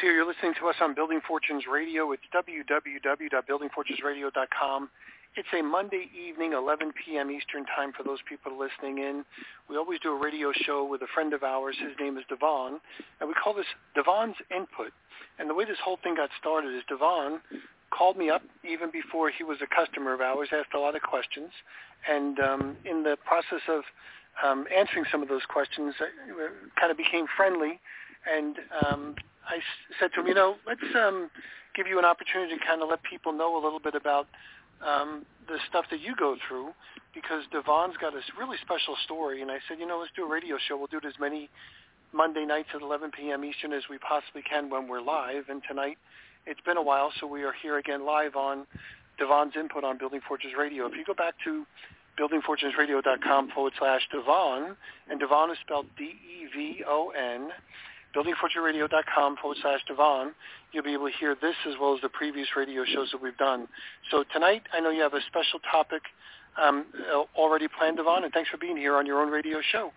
Peter here. You're listening to us on Building Fortunes Radio. It's www.buildingfortunesradio.com. It's a Monday evening, 11 p.m. Eastern Time for those people listening in. We always do a radio show with a friend of ours. His name is Devon, and we call this Devon's Input. And the way this whole thing got started is Devon called me up even before he was a customer of ours, asked a lot of questions, and um, in the process of um, answering some of those questions, uh, kind of became friendly and um, I said to him, you know, let's um, give you an opportunity to kind of let people know a little bit about um, the stuff that you go through because Devon's got this really special story. And I said, you know, let's do a radio show. We'll do it as many Monday nights at 11 p.m. Eastern as we possibly can when we're live. And tonight, it's been a while, so we are here again live on Devon's input on Building Fortunes Radio. If you go back to buildingfortunesradio.com forward slash Devon, and Devon is spelled D-E-V-O-N, buildingfortuneradio.com forward slash Devon. You'll be able to hear this as well as the previous radio shows that we've done. So tonight, I know you have a special topic um, already planned, Devon, and thanks for being here on your own radio show.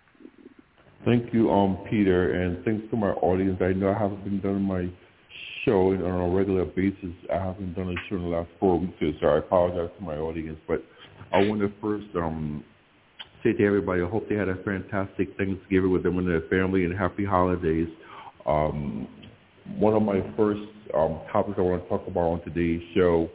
Thank you, um, Peter, and thanks to my audience. I know I haven't been doing my show on a regular basis. I haven't done a show in the last four weeks, so I apologize to my audience. But I want to first um, say to everybody, I hope they had a fantastic Thanksgiving with them and their family and happy holidays. Um, one of my first um, topics I want to talk about on today's show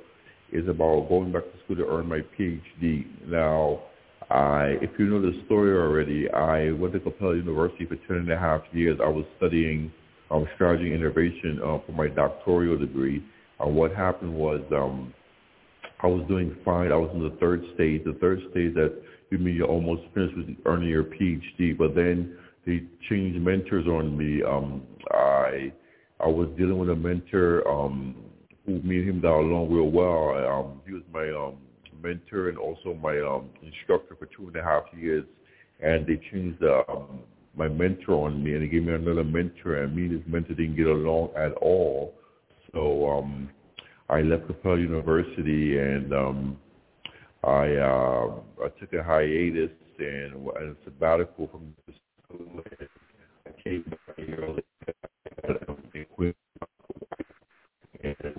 is about going back to school to earn my PhD. Now, I, if you know the story already, I went to Capella University for 10 and a half years. I was studying um, strategy innovation uh, for my doctoral degree. Uh, what happened was um, I was doing fine. I was in the third stage. The third stage that you mean you're almost finished with earning your PhD, but then they changed mentors on me. Um, I I was dealing with a mentor um, who me and him got along real well. Um, he was my um, mentor and also my um, instructor for two and a half years. And they changed um, my mentor on me, and they gave me another mentor. And me and his mentor didn't get along at all. So um, I left Capella University, and um, I uh, I took a hiatus and, and a sabbatical from the school. I came back early and quit.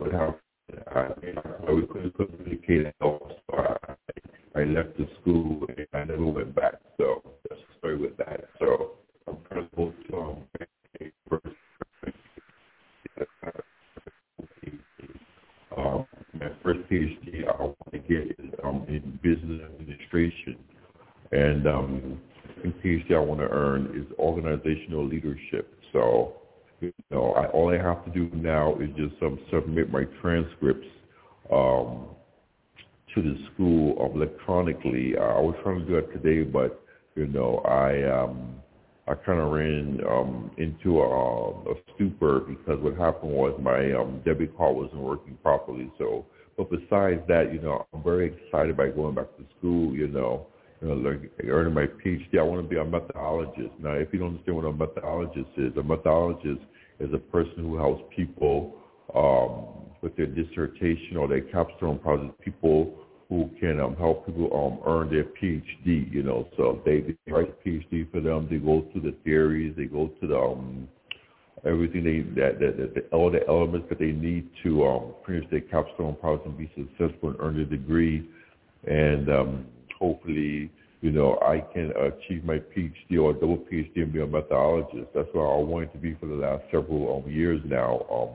And what happened? I, we couldn't communicate at all, so I, I left the school and I never went back. So that's the story with that. So I'm trying to go to um, um, my first PhD I want to get is um, in business administration. And um, PhD I want to earn is organizational leadership. So, I, all I have to do now is just um, submit my transcripts um, to the school electronically. Uh, I was trying to do it today, but you know, I um, I kind of ran um, into a, a stupor because what happened was my um, debit card wasn't working properly. So, but besides that, you know, I'm very excited by going back to school. You know, you know, like earning my PhD. I want to be a methodologist. Now, if you don't understand what a methodologist is, a methodologist is a person who helps people um, with their dissertation or their capstone project. People who can um, help people um, earn their PhD. You know, so they, they write a PhD for them. They go through the theories. They go to the um, everything they that, that, that the, all the elements that they need to um, finish their capstone project and be successful and earn their degree. And um, hopefully, you know, I can achieve my PhD or double PhD and be a methodologist. That's what I wanted to be for the last several um, years now. Um,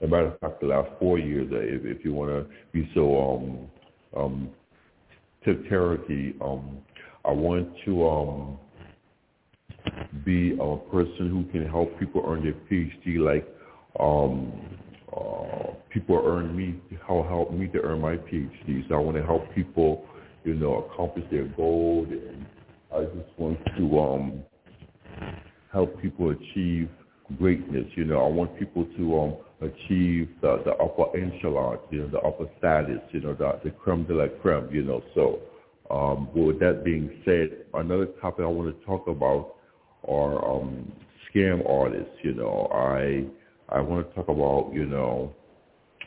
as a matter of fact, the last four years, uh, if, if you want to be so um, um, to Cherokee. Um, I want to um, be a person who can help people earn their PhD, like um, uh, people earn me, help me to earn my PhD. So I want to help people, you know, accomplish their goals, and I just want to um, help people achieve greatness. You know, I want people to um, achieve the, the upper echelon, you know, the upper status, you know, the, the creme de la creme, you know. So um, with that being said, another topic I want to talk about are um, scam artists. You know, I I want to talk about, you know,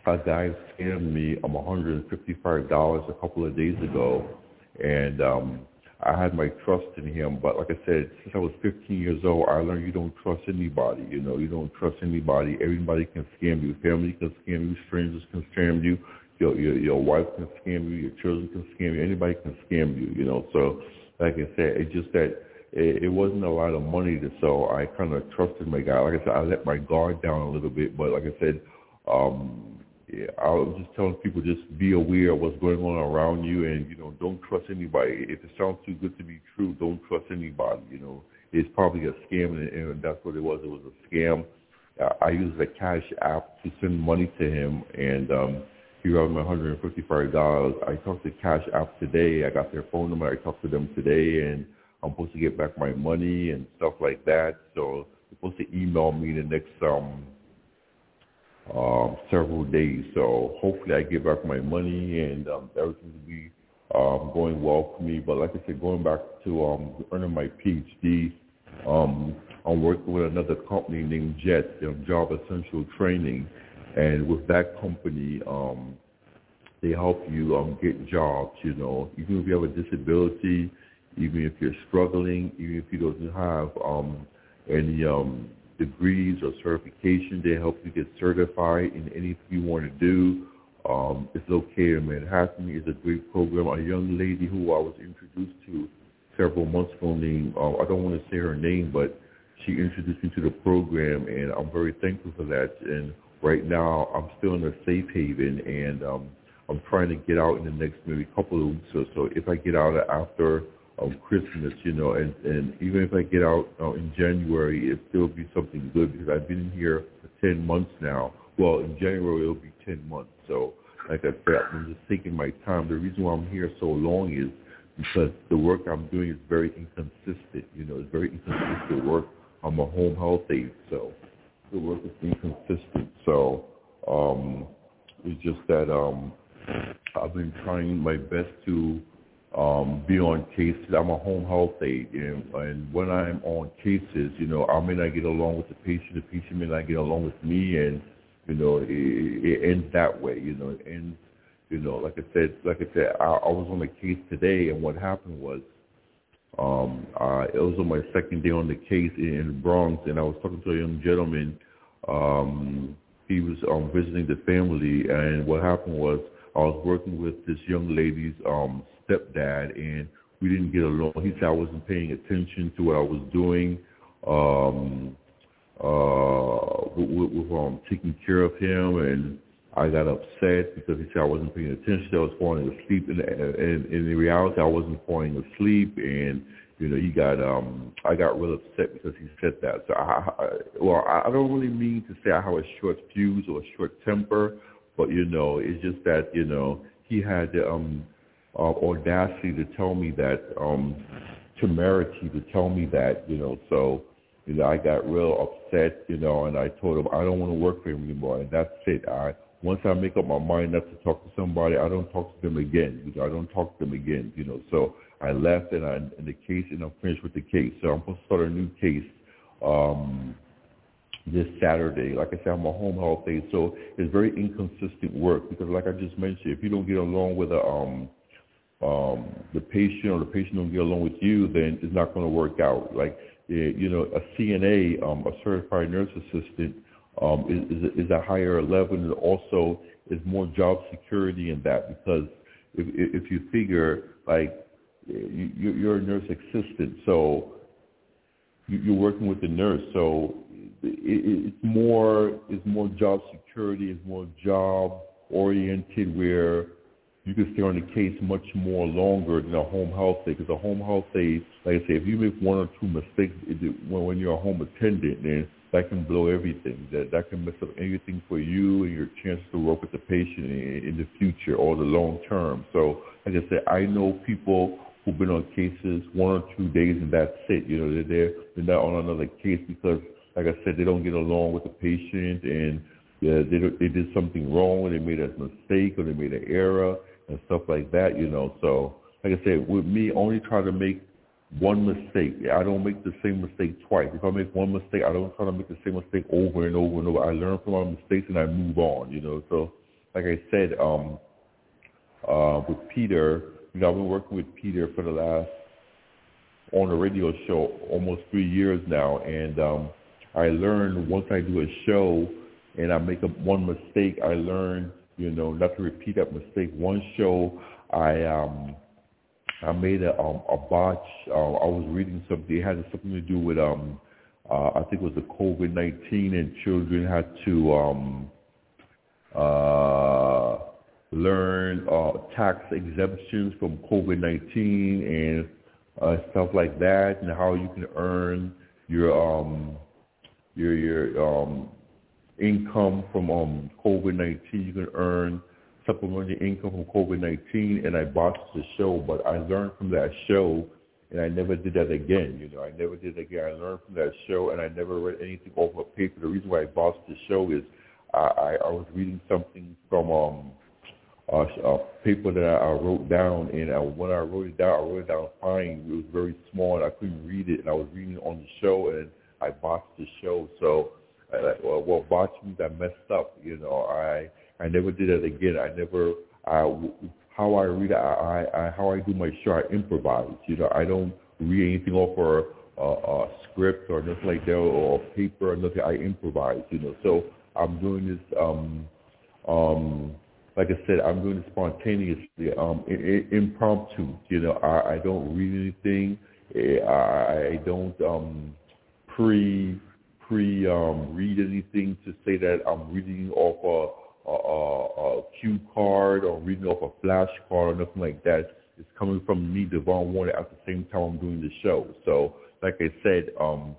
a guy scammed me um, $155 a couple of days ago, and um, I had my trust in him. But like I said, since I was 15 years old, I learned you don't trust anybody. You know, you don't trust anybody. Everybody can scam you. Family can scam you. Strangers can scam you. Your your your wife can scam you. Your children can scam you. Anybody can scam you. You know, so like I said, it's just that it, it wasn't a lot of money, to, so I kind of trusted my guy. Like I said, I let my guard down a little bit, but like I said, um, I was just telling people just be aware of what's going on around you, and you know, don't trust anybody. If it sounds too good to be true, don't trust anybody. You know, it's probably a scam, and, and that's what it was. It was a scam. Uh, I used the Cash App to send money to him, and um, he wrote me $155. I talked to Cash App today. I got their phone number. I talked to them today, and I'm supposed to get back my money and stuff like that. So they're supposed to email me the next um um, several days. So hopefully I get back my money and um, everything will be um, going well for me. But like I said, going back to um, earning my PhD, um, I'm working with another company named JET, um, Job Essential Training. And with that company, um, they help you um, get jobs, you know, even if you have a disability, even if you're struggling, even if you don't have um, any um, degrees or certification. They help you get certified in anything you want to do. Um, it's located in Manhattan. It's a great program. A young lady who I was introduced to several months ago named, uh, I don't want to say her name, but she introduced me to the program, and I'm very thankful for that. And right now, I'm still in a safe haven, and um, I'm trying to get out in the next maybe couple of weeks or so. If I get out after of Christmas, you know, and, and even if I get out uh, in January, it still be something good because I've been here for 10 months now. Well, in January, it'll be 10 months. So, like I said, I'm just taking my time. The reason why I'm here so long is because the work I'm doing is very inconsistent. You know, it's very inconsistent work. I'm a home health aide, so the work is inconsistent. So, um, it's just that um, I've been trying my best to um, be on cases. I'm a home health aide, and, and when I'm on cases, you know, I may not get along with the patient. The patient may not get along with me, and you know, it, it ends that way. You know, it ends. You know, like I said, like I said, I, I was on a case today, and what happened was, um, uh, it was on my second day on the case in, in the Bronx, and I was talking to a young gentleman. Um, he was um, visiting the family, and what happened was, I was working with this young lady's um, stepdad, and we didn't get along. He said I wasn't paying attention to what I was doing, um, uh, with, with, um, taking care of him, and I got upset because he said I wasn't paying attention. I was falling asleep, and, and, and in reality, I wasn't falling asleep, and you know, he got um I got real upset because he said that. So I, I well, I don't really mean to say I have a short fuse or a short temper, but you know, it's just that you know he had um uh, audacity to tell me that, um, temerity to tell me that, you know. So, you know, I got real upset, you know, and I told him I don't want to work for him anymore, and that's it. I once I make up my mind not to talk to somebody, I don't talk to them again. You know, I don't talk to them again, you know. So I left, and I and the case, and I'm finished with the case. So I'm to start a new case. Um, this Saturday. Like I said, I'm a home health aide, so it's very inconsistent work because, like I just mentioned, if you don't get along with a um, um, the patient or the patient don't get along with you, then it's not going to work out. Like, you know, a CNA, um, a certified nurse assistant, um, is, is, a, higher level and also is more job security in that because if, if you figure like you, you're a nurse assistant, so you're working with the nurse, so it's more it's more job security, it's more job oriented where you can stay on the case much more longer than a home health aide. Because a home health aide, like I say, if you make one or two mistakes when, when you're a home attendant, then that can blow everything. That that can mess up anything for you and your chance to work with the patient in, in the future or the long term. So, like I said, I know people who've been on cases one or two days and that's it. You know, they're there, they're not on another case because like I said, they don't get along with the patient and yeah, they, they did something wrong, or they made a mistake or they made an error and stuff like that, you know. So, like I said, with me, only try to make one mistake. I don't make the same mistake twice. If I make one mistake, I don't try to make the same mistake over and over and over. I learn from my mistakes and I move on, you know. So, like I said, um, uh, with Peter, you know, I've been working with Peter for the last on a radio show almost three years now, and um, I learned once I do a show and I make a, one mistake, I learn, you know, not to repeat that mistake. One show, I um, I made a um, a botch. Uh, I was reading something. It had something to do with um, uh, I think it was the COVID nineteen, and children had to um, uh, learn uh, tax exemptions from COVID nineteen and uh, stuff like that, and how you can earn your um, your your um, income from um, COVID-19. You can earn supplementary income from COVID-19, and I botched the show, but I learned from that show, and I never did that again. You know, I never did it again. I learned from that show, and I never read anything off of paper. The reason why I botched the show is I, I, I was reading something from um, a, a paper that I, I wrote down, and I, when I wrote it down, I wrote it down fine. It was very small, and I couldn't read it, and I was reading it on the show, and I botched the show. So like, well, well, botched I messed up. You know, I I never did it again. I never. I how I read, I, I how I do my show, I improvise. You know, I don't read anything off or a, a script or nothing like that or paper or nothing. I improvise. You know, so I'm doing this. um um like I said, I'm doing it spontaneously, um, I, I, impromptu. You know, I, I don't read anything. I, I don't um, pre pre um, read anything to say that I'm reading off a, a, a, a cue card or reading off a flash card or nothing like that. It's coming from me, Devon Warner, at the same time I'm doing the show. So, like I said, um,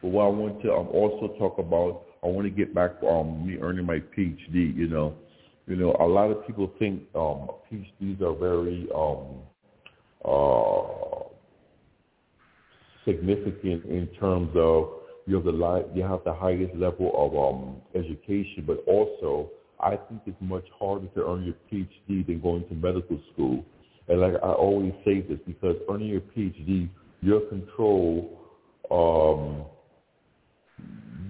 but what I want to um, also talk about, I want to get back um, me earning my PhD. You know, you know, a lot of people think um, PhDs are very um, uh, significant in terms of you have the you have the highest level of um, education, but also I think it's much harder to earn your PhD than going to medical school. And like I always say this, because earning your PhD, your control, um,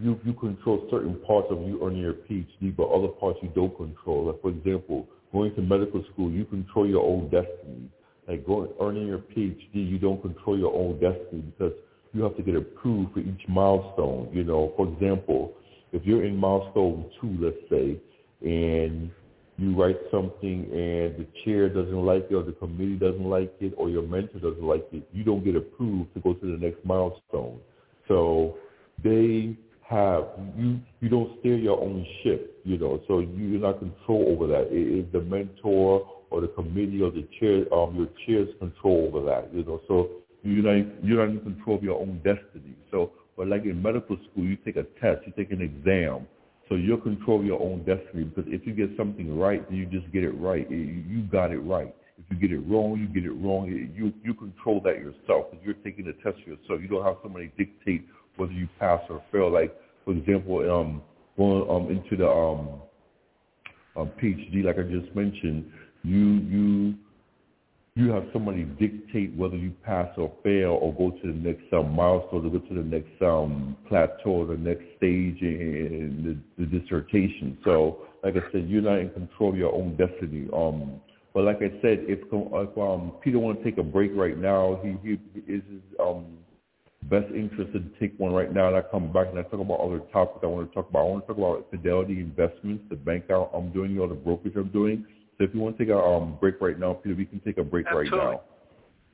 you you control certain parts of you earning your PhD, but other parts you don't control. Like for example, going to medical school, you control your own destiny. Like going earning your PhD, you don't control your own destiny because you have to get approved for each milestone. You know, for example, if you're in milestone two, let's say, and you write something and the chair doesn't like it or the committee doesn't like it or your mentor doesn't like it, you don't get approved to go to the next milestone. So they have you you don't steer your own ship, you know, so you're not control over that. It is the mentor or the committee or the chair um your chair's control over that, you know. So you're not, you're not in control of your own destiny. So, but like in medical school, you take a test, you take an exam. So you'll control your own destiny because if you get something right, then you just get it right. You got it right. If you get it wrong, you get it wrong. You you control that yourself because you're taking the test yourself. You don't have somebody dictate whether you pass or fail. Like for example, um, going um into the um, um PhD, like I just mentioned, you you you have somebody dictate whether you pass or fail or go to the next um, milestone or go to the next um, plateau or the next stage in, the, the dissertation. So, like I said, you're not in control of your own destiny. Um, but like I said, if, if um, Peter want to take a break right now, he, he is his um, best interest to take one right now, and I come back and I talk about other topics I want to talk about. I want to talk about Fidelity Investments, the bank I'm doing, or the brokerage I'm doing. So if you want to take a um, break right now, Peter, we can take a break Absolutely. right now.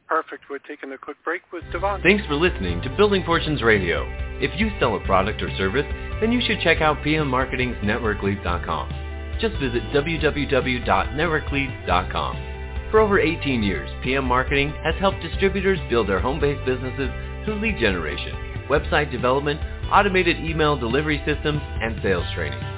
Perfect. We're taking a quick break with Devon. Thanks for listening to Building Fortunes Radio. If you sell a product or service, then you should check out PM Marketing's NetworkLeads.com. Just visit www.networkleads.com. For over 18 years, PM Marketing has helped distributors build their home-based businesses through lead generation, website development, automated email delivery systems, and sales training.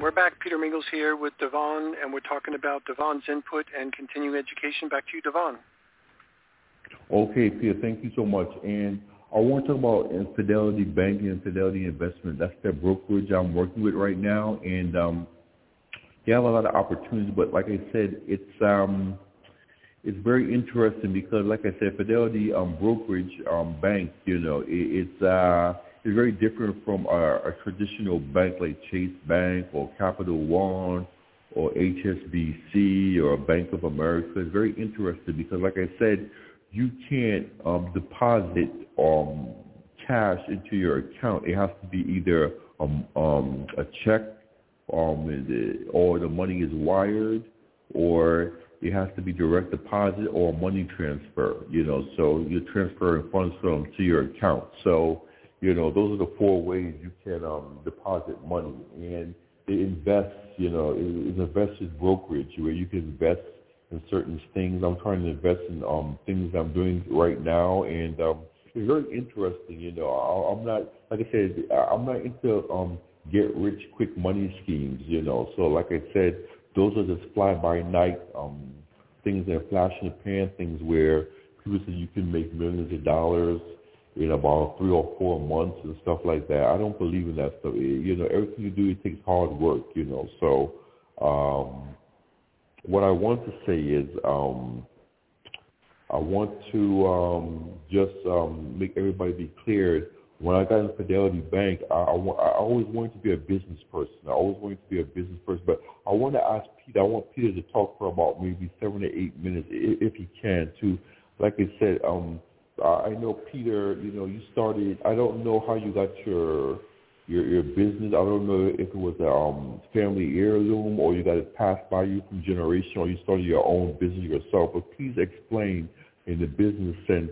We're back. Peter Mingils here with Devon, and we're talking about Devon's input and continuing education. Back to you, Devon. Okay, Peter, thank you so much. And I want to talk about Fidelity Banking and Fidelity Investment. That's the brokerage I'm working with right now. And um, you have a lot of opportunities, but like I said, it's um, it's very interesting because, like I said, Fidelity um, brokerage um, bank, you know, it, it's uh, it's very different from a, a traditional bank like Chase Bank or Capital One or HSBC or Bank of America. It's very interesting because, like I said, you can't um, deposit um, cash into your account. It has to be either um, um, a check um, or the money is wired, or it has to be direct deposit or money transfer. You know, so you're transferring funds from to your account. So, you know, those are the four ways you can um, deposit money. And it invests, you know, it's investor's brokerage where you can invest in certain things. I'm trying to invest in um, things I'm doing right now, and um, it's very interesting. You know, I, I'm not, like I said, I'm not into um, get rich quick money schemes, you know. So like I said, those are just fly by night um things that are flash in the pan, things where people say you can make millions of dollars in about three or four months and stuff like that. I don't believe in that stuff. You know, everything you do it takes hard work, you know. So um what I want to say is um I want to um just um make everybody be clear when I got in Fidelity Bank, I, I, I always wanted to be a business person. I always wanted to be a business person. But I want to ask Peter, I want Peter to talk for about maybe seven to eight minutes, if, if he can, to, like I said, um, I know Peter, you know, you started, I don't know how you got your, your, your business. I don't know if it was a um, family heirloom or you got it passed by you from generation or you started your own business yourself. But please explain in the business sense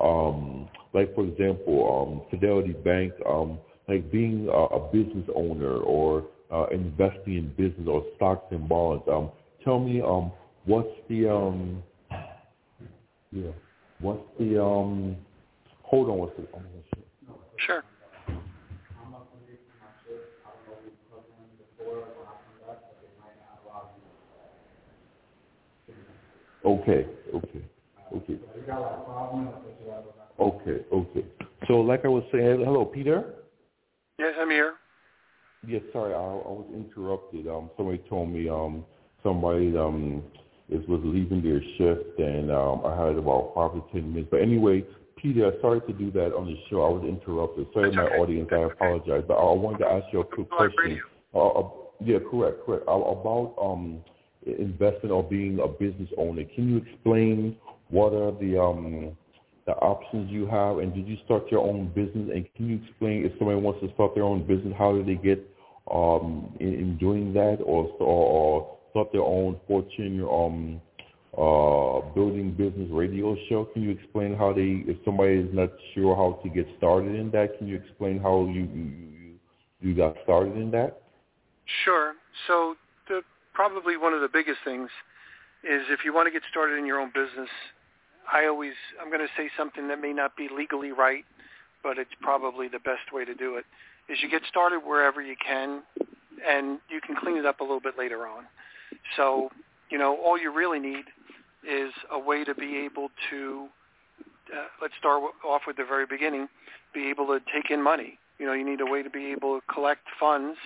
um, like for example, um, Fidelity Bank, um, like being a, a business owner or uh, investing in business or stocks and bonds. Um, tell me, um, what's the um, yeah, what's the um, hold on, what's the oh, sure. Okay, okay, okay. Okay, okay. So like I was saying, hello, Peter? Yes, I'm here. Yes, sorry, I, I was interrupted. Um, somebody told me um, somebody um, is, was leaving their shift, and um, I had about five to ten minutes. But anyway, Peter, sorry to do that on the show. I was interrupted. Sorry, That's my okay. audience. I apologize. But I wanted to ask you a quick question. Uh, uh, yeah, correct, correct. Uh, about um, investment or being a business owner. Can you explain what are the um, the options you have, and did you start your own business? And can you explain if somebody wants to start their own business, how do they get um, in, in doing that, or, or, or start their own fortune um, uh, building business radio show? Can you explain how they, if somebody is not sure how to get started in that, can you explain how you you, you got started in that? Sure. So the, probably one of the biggest things is if you want to get started in your own business, I always I'm going to say something that may not be legally right, but it's probably the best way to do it. Is you get started wherever you can, and you can clean it up a little bit later on. So you know all you really need is a way to be able to uh, let's start off with the very beginning, be able to take in money. You know, you need a way to be able to collect funds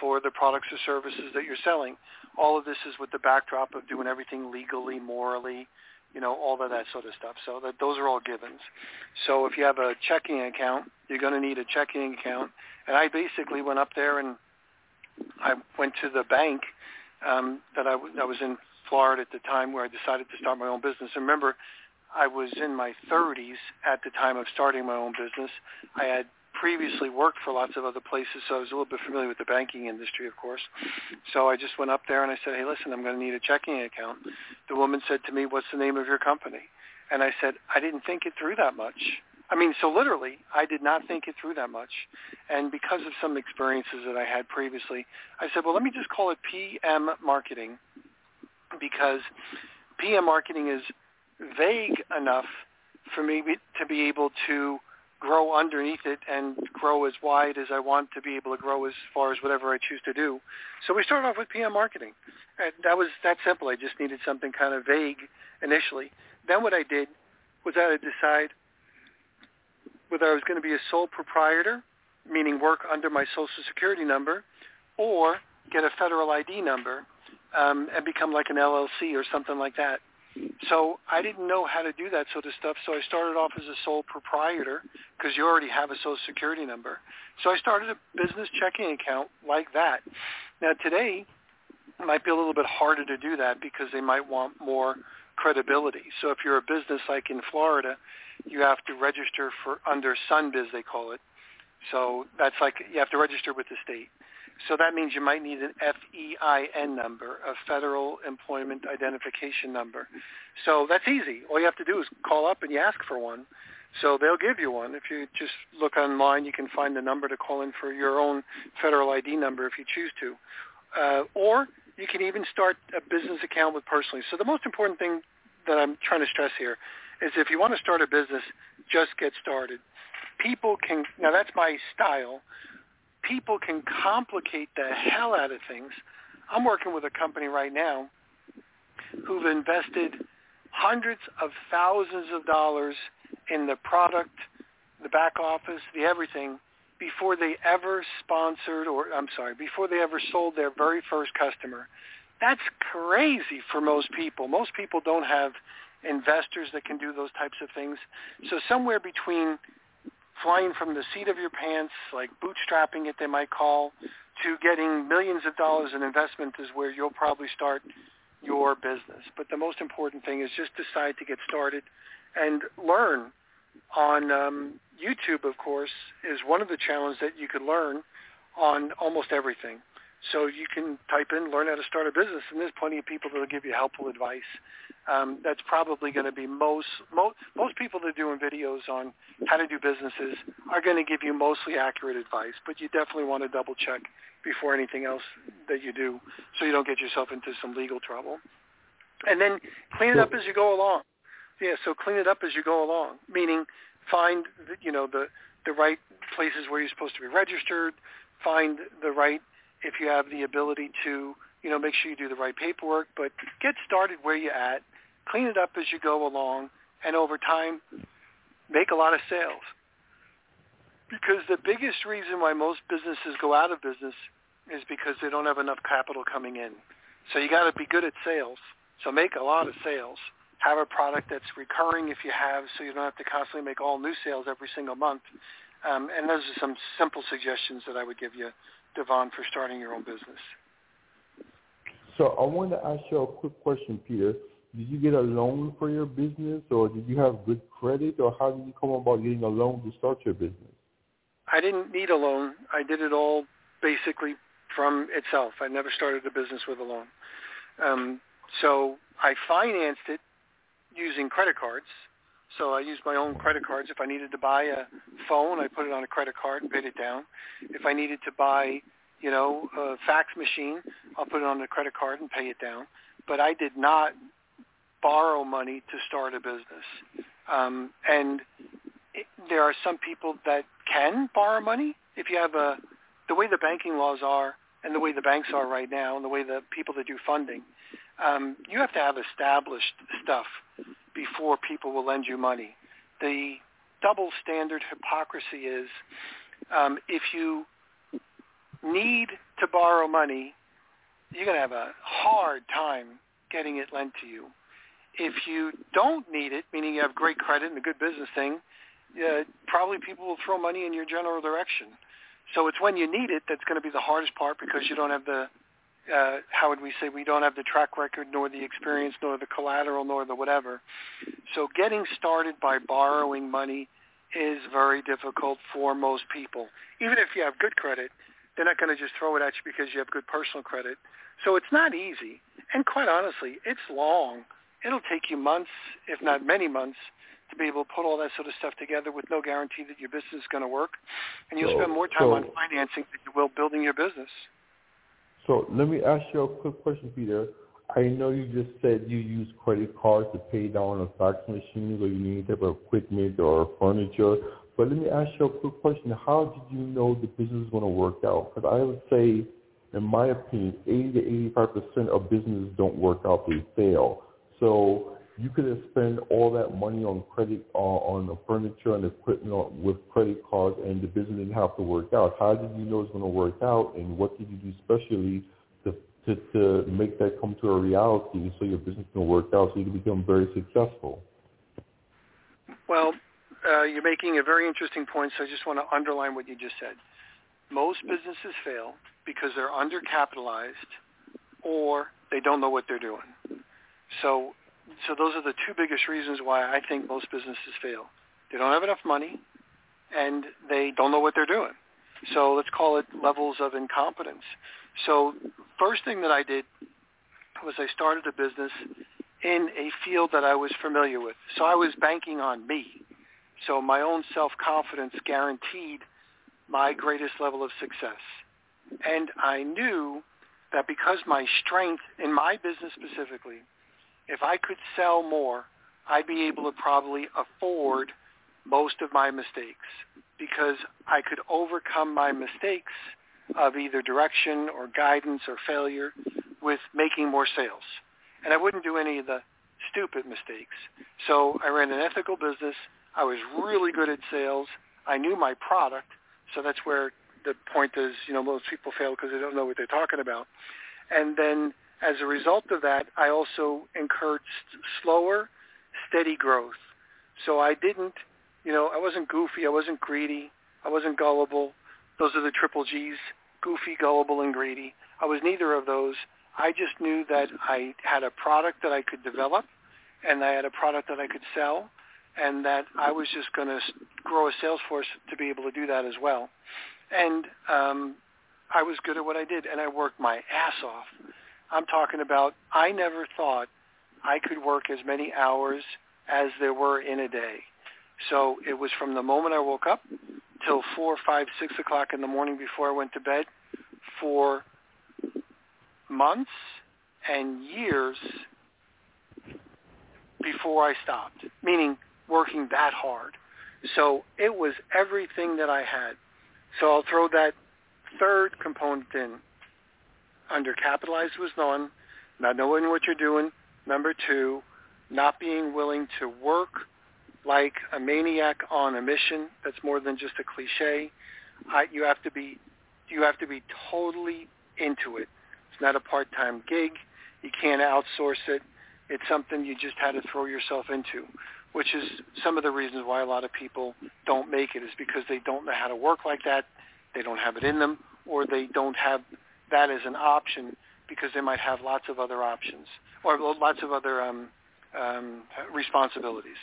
for the products or services that you're selling. All of this is with the backdrop of doing everything legally, morally, you know, all of that sort of stuff. So that those are all givens. So if you have a checking account, you're going to need a checking account. And I basically went up there and I went to the bank um, that I, w- I was in Florida at the time where I decided to start my own business. And remember, I was in my 30s at the time of starting my own business. I had previously worked for lots of other places, so I was a little bit familiar with the banking industry, of course. So I just went up there and I said, hey, listen, I'm going to need a checking account. The woman said to me, what's the name of your company? And I said, I didn't think it through that much. I mean, so literally, I did not think it through that much. And because of some experiences that I had previously, I said, well, let me just call it PM marketing because PM marketing is vague enough for me to be able to grow underneath it and grow as wide as I want to be able to grow as far as whatever I choose to do. So we started off with PM marketing. And that was that simple. I just needed something kind of vague initially. Then what I did was I had to decide whether I was going to be a sole proprietor, meaning work under my social security number, or get a federal ID number um, and become like an LLC or something like that. So I didn't know how to do that sort of stuff. So I started off as a sole proprietor because you already have a social security number. So I started a business checking account like that. Now today, it might be a little bit harder to do that because they might want more credibility. So if you're a business like in Florida, you have to register for under SunBiz, they call it. So that's like you have to register with the state. So that means you might need an FEIN number, a Federal Employment Identification Number. So that's easy. All you have to do is call up and you ask for one. So they'll give you one. If you just look online, you can find the number to call in for your own federal ID number if you choose to. Uh, or you can even start a business account with personally. So the most important thing that I'm trying to stress here is if you want to start a business, just get started. People can, now that's my style, people can complicate the hell out of things. I'm working with a company right now who've invested hundreds of thousands of dollars in the product, the back office, the everything before they ever sponsored or I'm sorry, before they ever sold their very first customer. That's crazy for most people. Most people don't have investors that can do those types of things. So somewhere between flying from the seat of your pants, like bootstrapping it they might call, to getting millions of dollars in investment is where you'll probably start your business. But the most important thing is just decide to get started and learn. On um, YouTube, of course, is one of the challenges that you could learn on almost everything. So you can type in learn how to start a business, and there's plenty of people that will give you helpful advice. Um, that's probably going to be most, most most people that are doing videos on how to do businesses are going to give you mostly accurate advice, but you definitely want to double check before anything else that you do, so you don't get yourself into some legal trouble. And then clean it up as you go along. Yeah, so clean it up as you go along, meaning find the, you know the the right places where you're supposed to be registered, find the right if you have the ability to, you know, make sure you do the right paperwork, but get started where you're at, clean it up as you go along, and over time, make a lot of sales. Because the biggest reason why most businesses go out of business is because they don't have enough capital coming in. So you got to be good at sales. So make a lot of sales. Have a product that's recurring if you have, so you don't have to constantly make all new sales every single month. Um, and those are some simple suggestions that I would give you Devon, for starting your own business. So I wanted to ask you a quick question, Peter. Did you get a loan for your business, or did you have good credit, or how did you come about getting a loan to start your business? I didn't need a loan. I did it all basically from itself. I never started a business with a loan. Um, so I financed it using credit cards. So I used my own credit cards. If I needed to buy a phone, I put it on a credit card and paid it down. If I needed to buy, you know, a fax machine, I'll put it on a credit card and pay it down. But I did not borrow money to start a business. Um, and it, there are some people that can borrow money if you have a the way the banking laws are and the way the banks are right now and the way the people that do funding. Um, you have to have established stuff before people will lend you money. The double standard hypocrisy is um, if you need to borrow money, you're going to have a hard time getting it lent to you. If you don't need it, meaning you have great credit and a good business thing, uh, probably people will throw money in your general direction. So it's when you need it that's going to be the hardest part because you don't have the uh, how would we say we don't have the track record nor the experience nor the collateral nor the whatever. So getting started by borrowing money is very difficult for most people. Even if you have good credit, they're not going to just throw it at you because you have good personal credit. So it's not easy. And quite honestly, it's long. It'll take you months, if not many months, to be able to put all that sort of stuff together with no guarantee that your business is going to work, and you'll So- spend more time so- on financing than you will building your business. So let me ask you a quick question, Peter. I know you just said you use credit cards to pay down a fax machine or you need type of equipment or furniture. But let me ask you a quick question. How did you know the business was going to work out? Because I would say, in my opinion, 80 to 85 percent of businesses don't work out; they fail. So you could have spent all that money on credit uh, on the furniture and equipment with credit cards, and the business didn't have to work out. How did you know it's going to work out, and what did you do specially to to, to make that come to a reality so your business can work out so you can become very successful? Well, uh, you're making a very interesting point, so I just want to underline what you just said. Most businesses fail because they're undercapitalized or they don't know what they're doing. So, so those are the two biggest reasons why I think most businesses fail. They don't have enough money, and they don't know what they're doing. So let's call it levels of incompetence. So first thing that I did was I started a business in a field that I was familiar with. So I was banking on me. So my own self-confidence guaranteed my greatest level of success. And I knew that because my strength in my business specifically, if I could sell more, I'd be able to probably afford most of my mistakes because I could overcome my mistakes of either direction or guidance or failure with making more sales. And I wouldn't do any of the stupid mistakes. So I ran an ethical business. I was really good at sales. I knew my product. So that's where the point is, you know, most people fail because they don't know what they're talking about. And then as a result of that, I also encouraged slower, steady growth. So I didn't, you know, I wasn't goofy. I wasn't greedy. I wasn't gullible. Those are the triple G's, goofy, gullible, and greedy. I was neither of those. I just knew that I had a product that I could develop and I had a product that I could sell and that I was just going to grow a sales force to be able to do that as well. And um, I was good at what I did and I worked my ass off. I'm talking about I never thought I could work as many hours as there were in a day. So it was from the moment I woke up till four, five, six o'clock in the morning before I went to bed for months and years before I stopped, meaning working that hard. So it was everything that I had. So I'll throw that third component in. Undercapitalized was one, not knowing what you're doing. Number two, not being willing to work like a maniac on a mission. That's more than just a cliche. I, you have to be, you have to be totally into it. It's not a part-time gig. You can't outsource it. It's something you just had to throw yourself into, which is some of the reasons why a lot of people don't make it is because they don't know how to work like that. They don't have it in them, or they don't have that as an option because they might have lots of other options or lots of other um, um, responsibilities.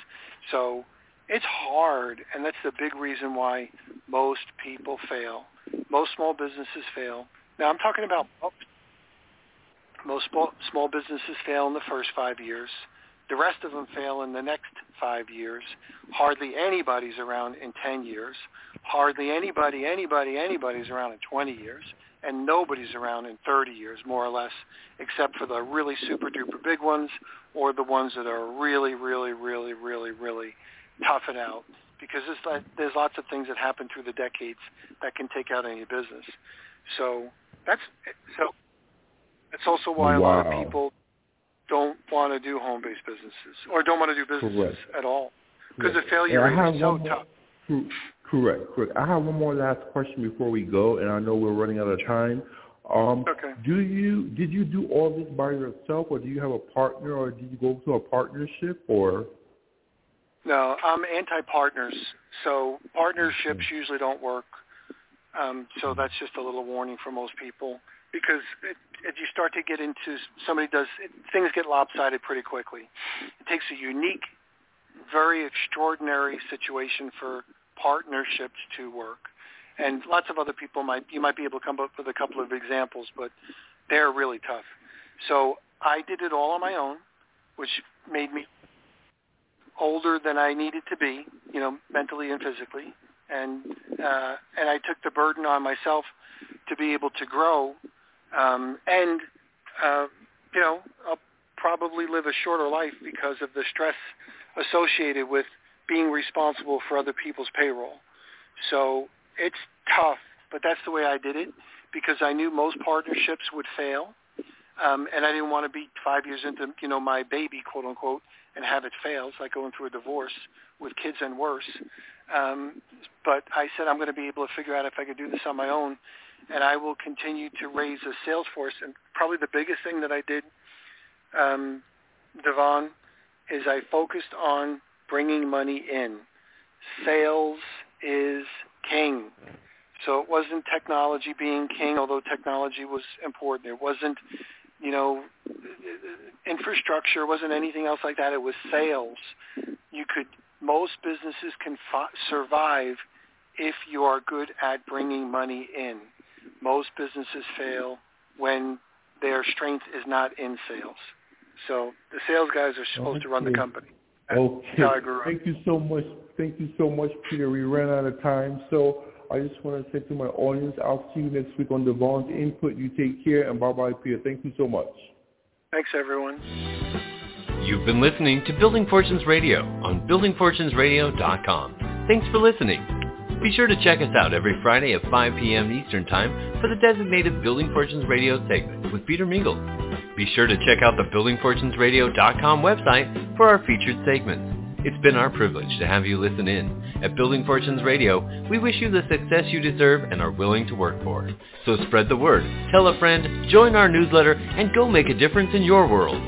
So it's hard, and that's the big reason why most people fail. Most small businesses fail. Now I'm talking about most small, businesses fail in the first five years. The rest of them fail in the next five years. Hardly anybody's around in 10 years. Hardly anybody, anybody, anybody's around in 20 years. And nobody's around in 30 years, more or less, except for the really super duper big ones or the ones that are really, really, really, really, really tough it out. Because there's, there's lots of things that happen through the decades that can take out any business. So that's so. That's also why wow. a lot of people don't want to do home-based businesses or don't want to do businesses Correct. at all because Correct. the failure rate is so tough. Correct, correct. I have one more last question before we go, and I know we're running out of time. Um, Okay. Do you did you do all this by yourself, or do you have a partner, or did you go to a partnership, or? No, I'm anti-partners. So partnerships usually don't work. Um, so that's just a little warning for most people because it, if you start to get into somebody does it, things get lopsided pretty quickly. It takes a unique, very extraordinary situation for partnerships to work. And lots of other people might you might be able to come up with a couple of examples, but they're really tough. So I did it all on my own, which made me older than I needed to be, you know, mentally and physically, and uh, and I took the burden on myself to be able to grow, um, and uh, you know, I'll probably live a shorter life because of the stress associated with being responsible for other people's payroll. So it's tough, but that's the way I did it because I knew most partnerships would fail. Um, and I didn't want to be five years into, you know, my baby, quote unquote, and have it fail. It's like going through a divorce with kids and worse. Um, but I said I'm going to be able to figure out if I could do this on my own, and I will continue to raise a sales force. And probably the biggest thing that I did, um, Devon, is I focused on bringing money in. Sales is king. So it wasn't technology being king, although technology was important. It wasn't, you know, infrastructure. It wasn't anything else like that. It was sales. You could, most businesses can fi- survive if you are good at bringing money in. Most businesses fail when their strength is not in sales. So the sales guys are supposed okay. to run the company. Okay. Thank you so much. Thank you so much, Peter. We ran out of time. So I just want to say to my audience, I'll see you next week on the Devon's Input. You take care, and bye-bye, Peter. Thank you so much. Thanks, everyone. You've been listening to Building Fortunes Radio on buildingfortunesradio.com. Thanks for listening. Be sure to check us out every Friday at 5 p.m. Eastern Time for the designated Building Fortunes Radio segment with Peter Mingils. Be sure to check out the buildingfortunesradio.com website for our featured segments. It's been our privilege to have you listen in. At Building Fortunes Radio, we wish you the success you deserve and are willing to work for. So spread the word, tell a friend, join our newsletter, and go make a difference in your world.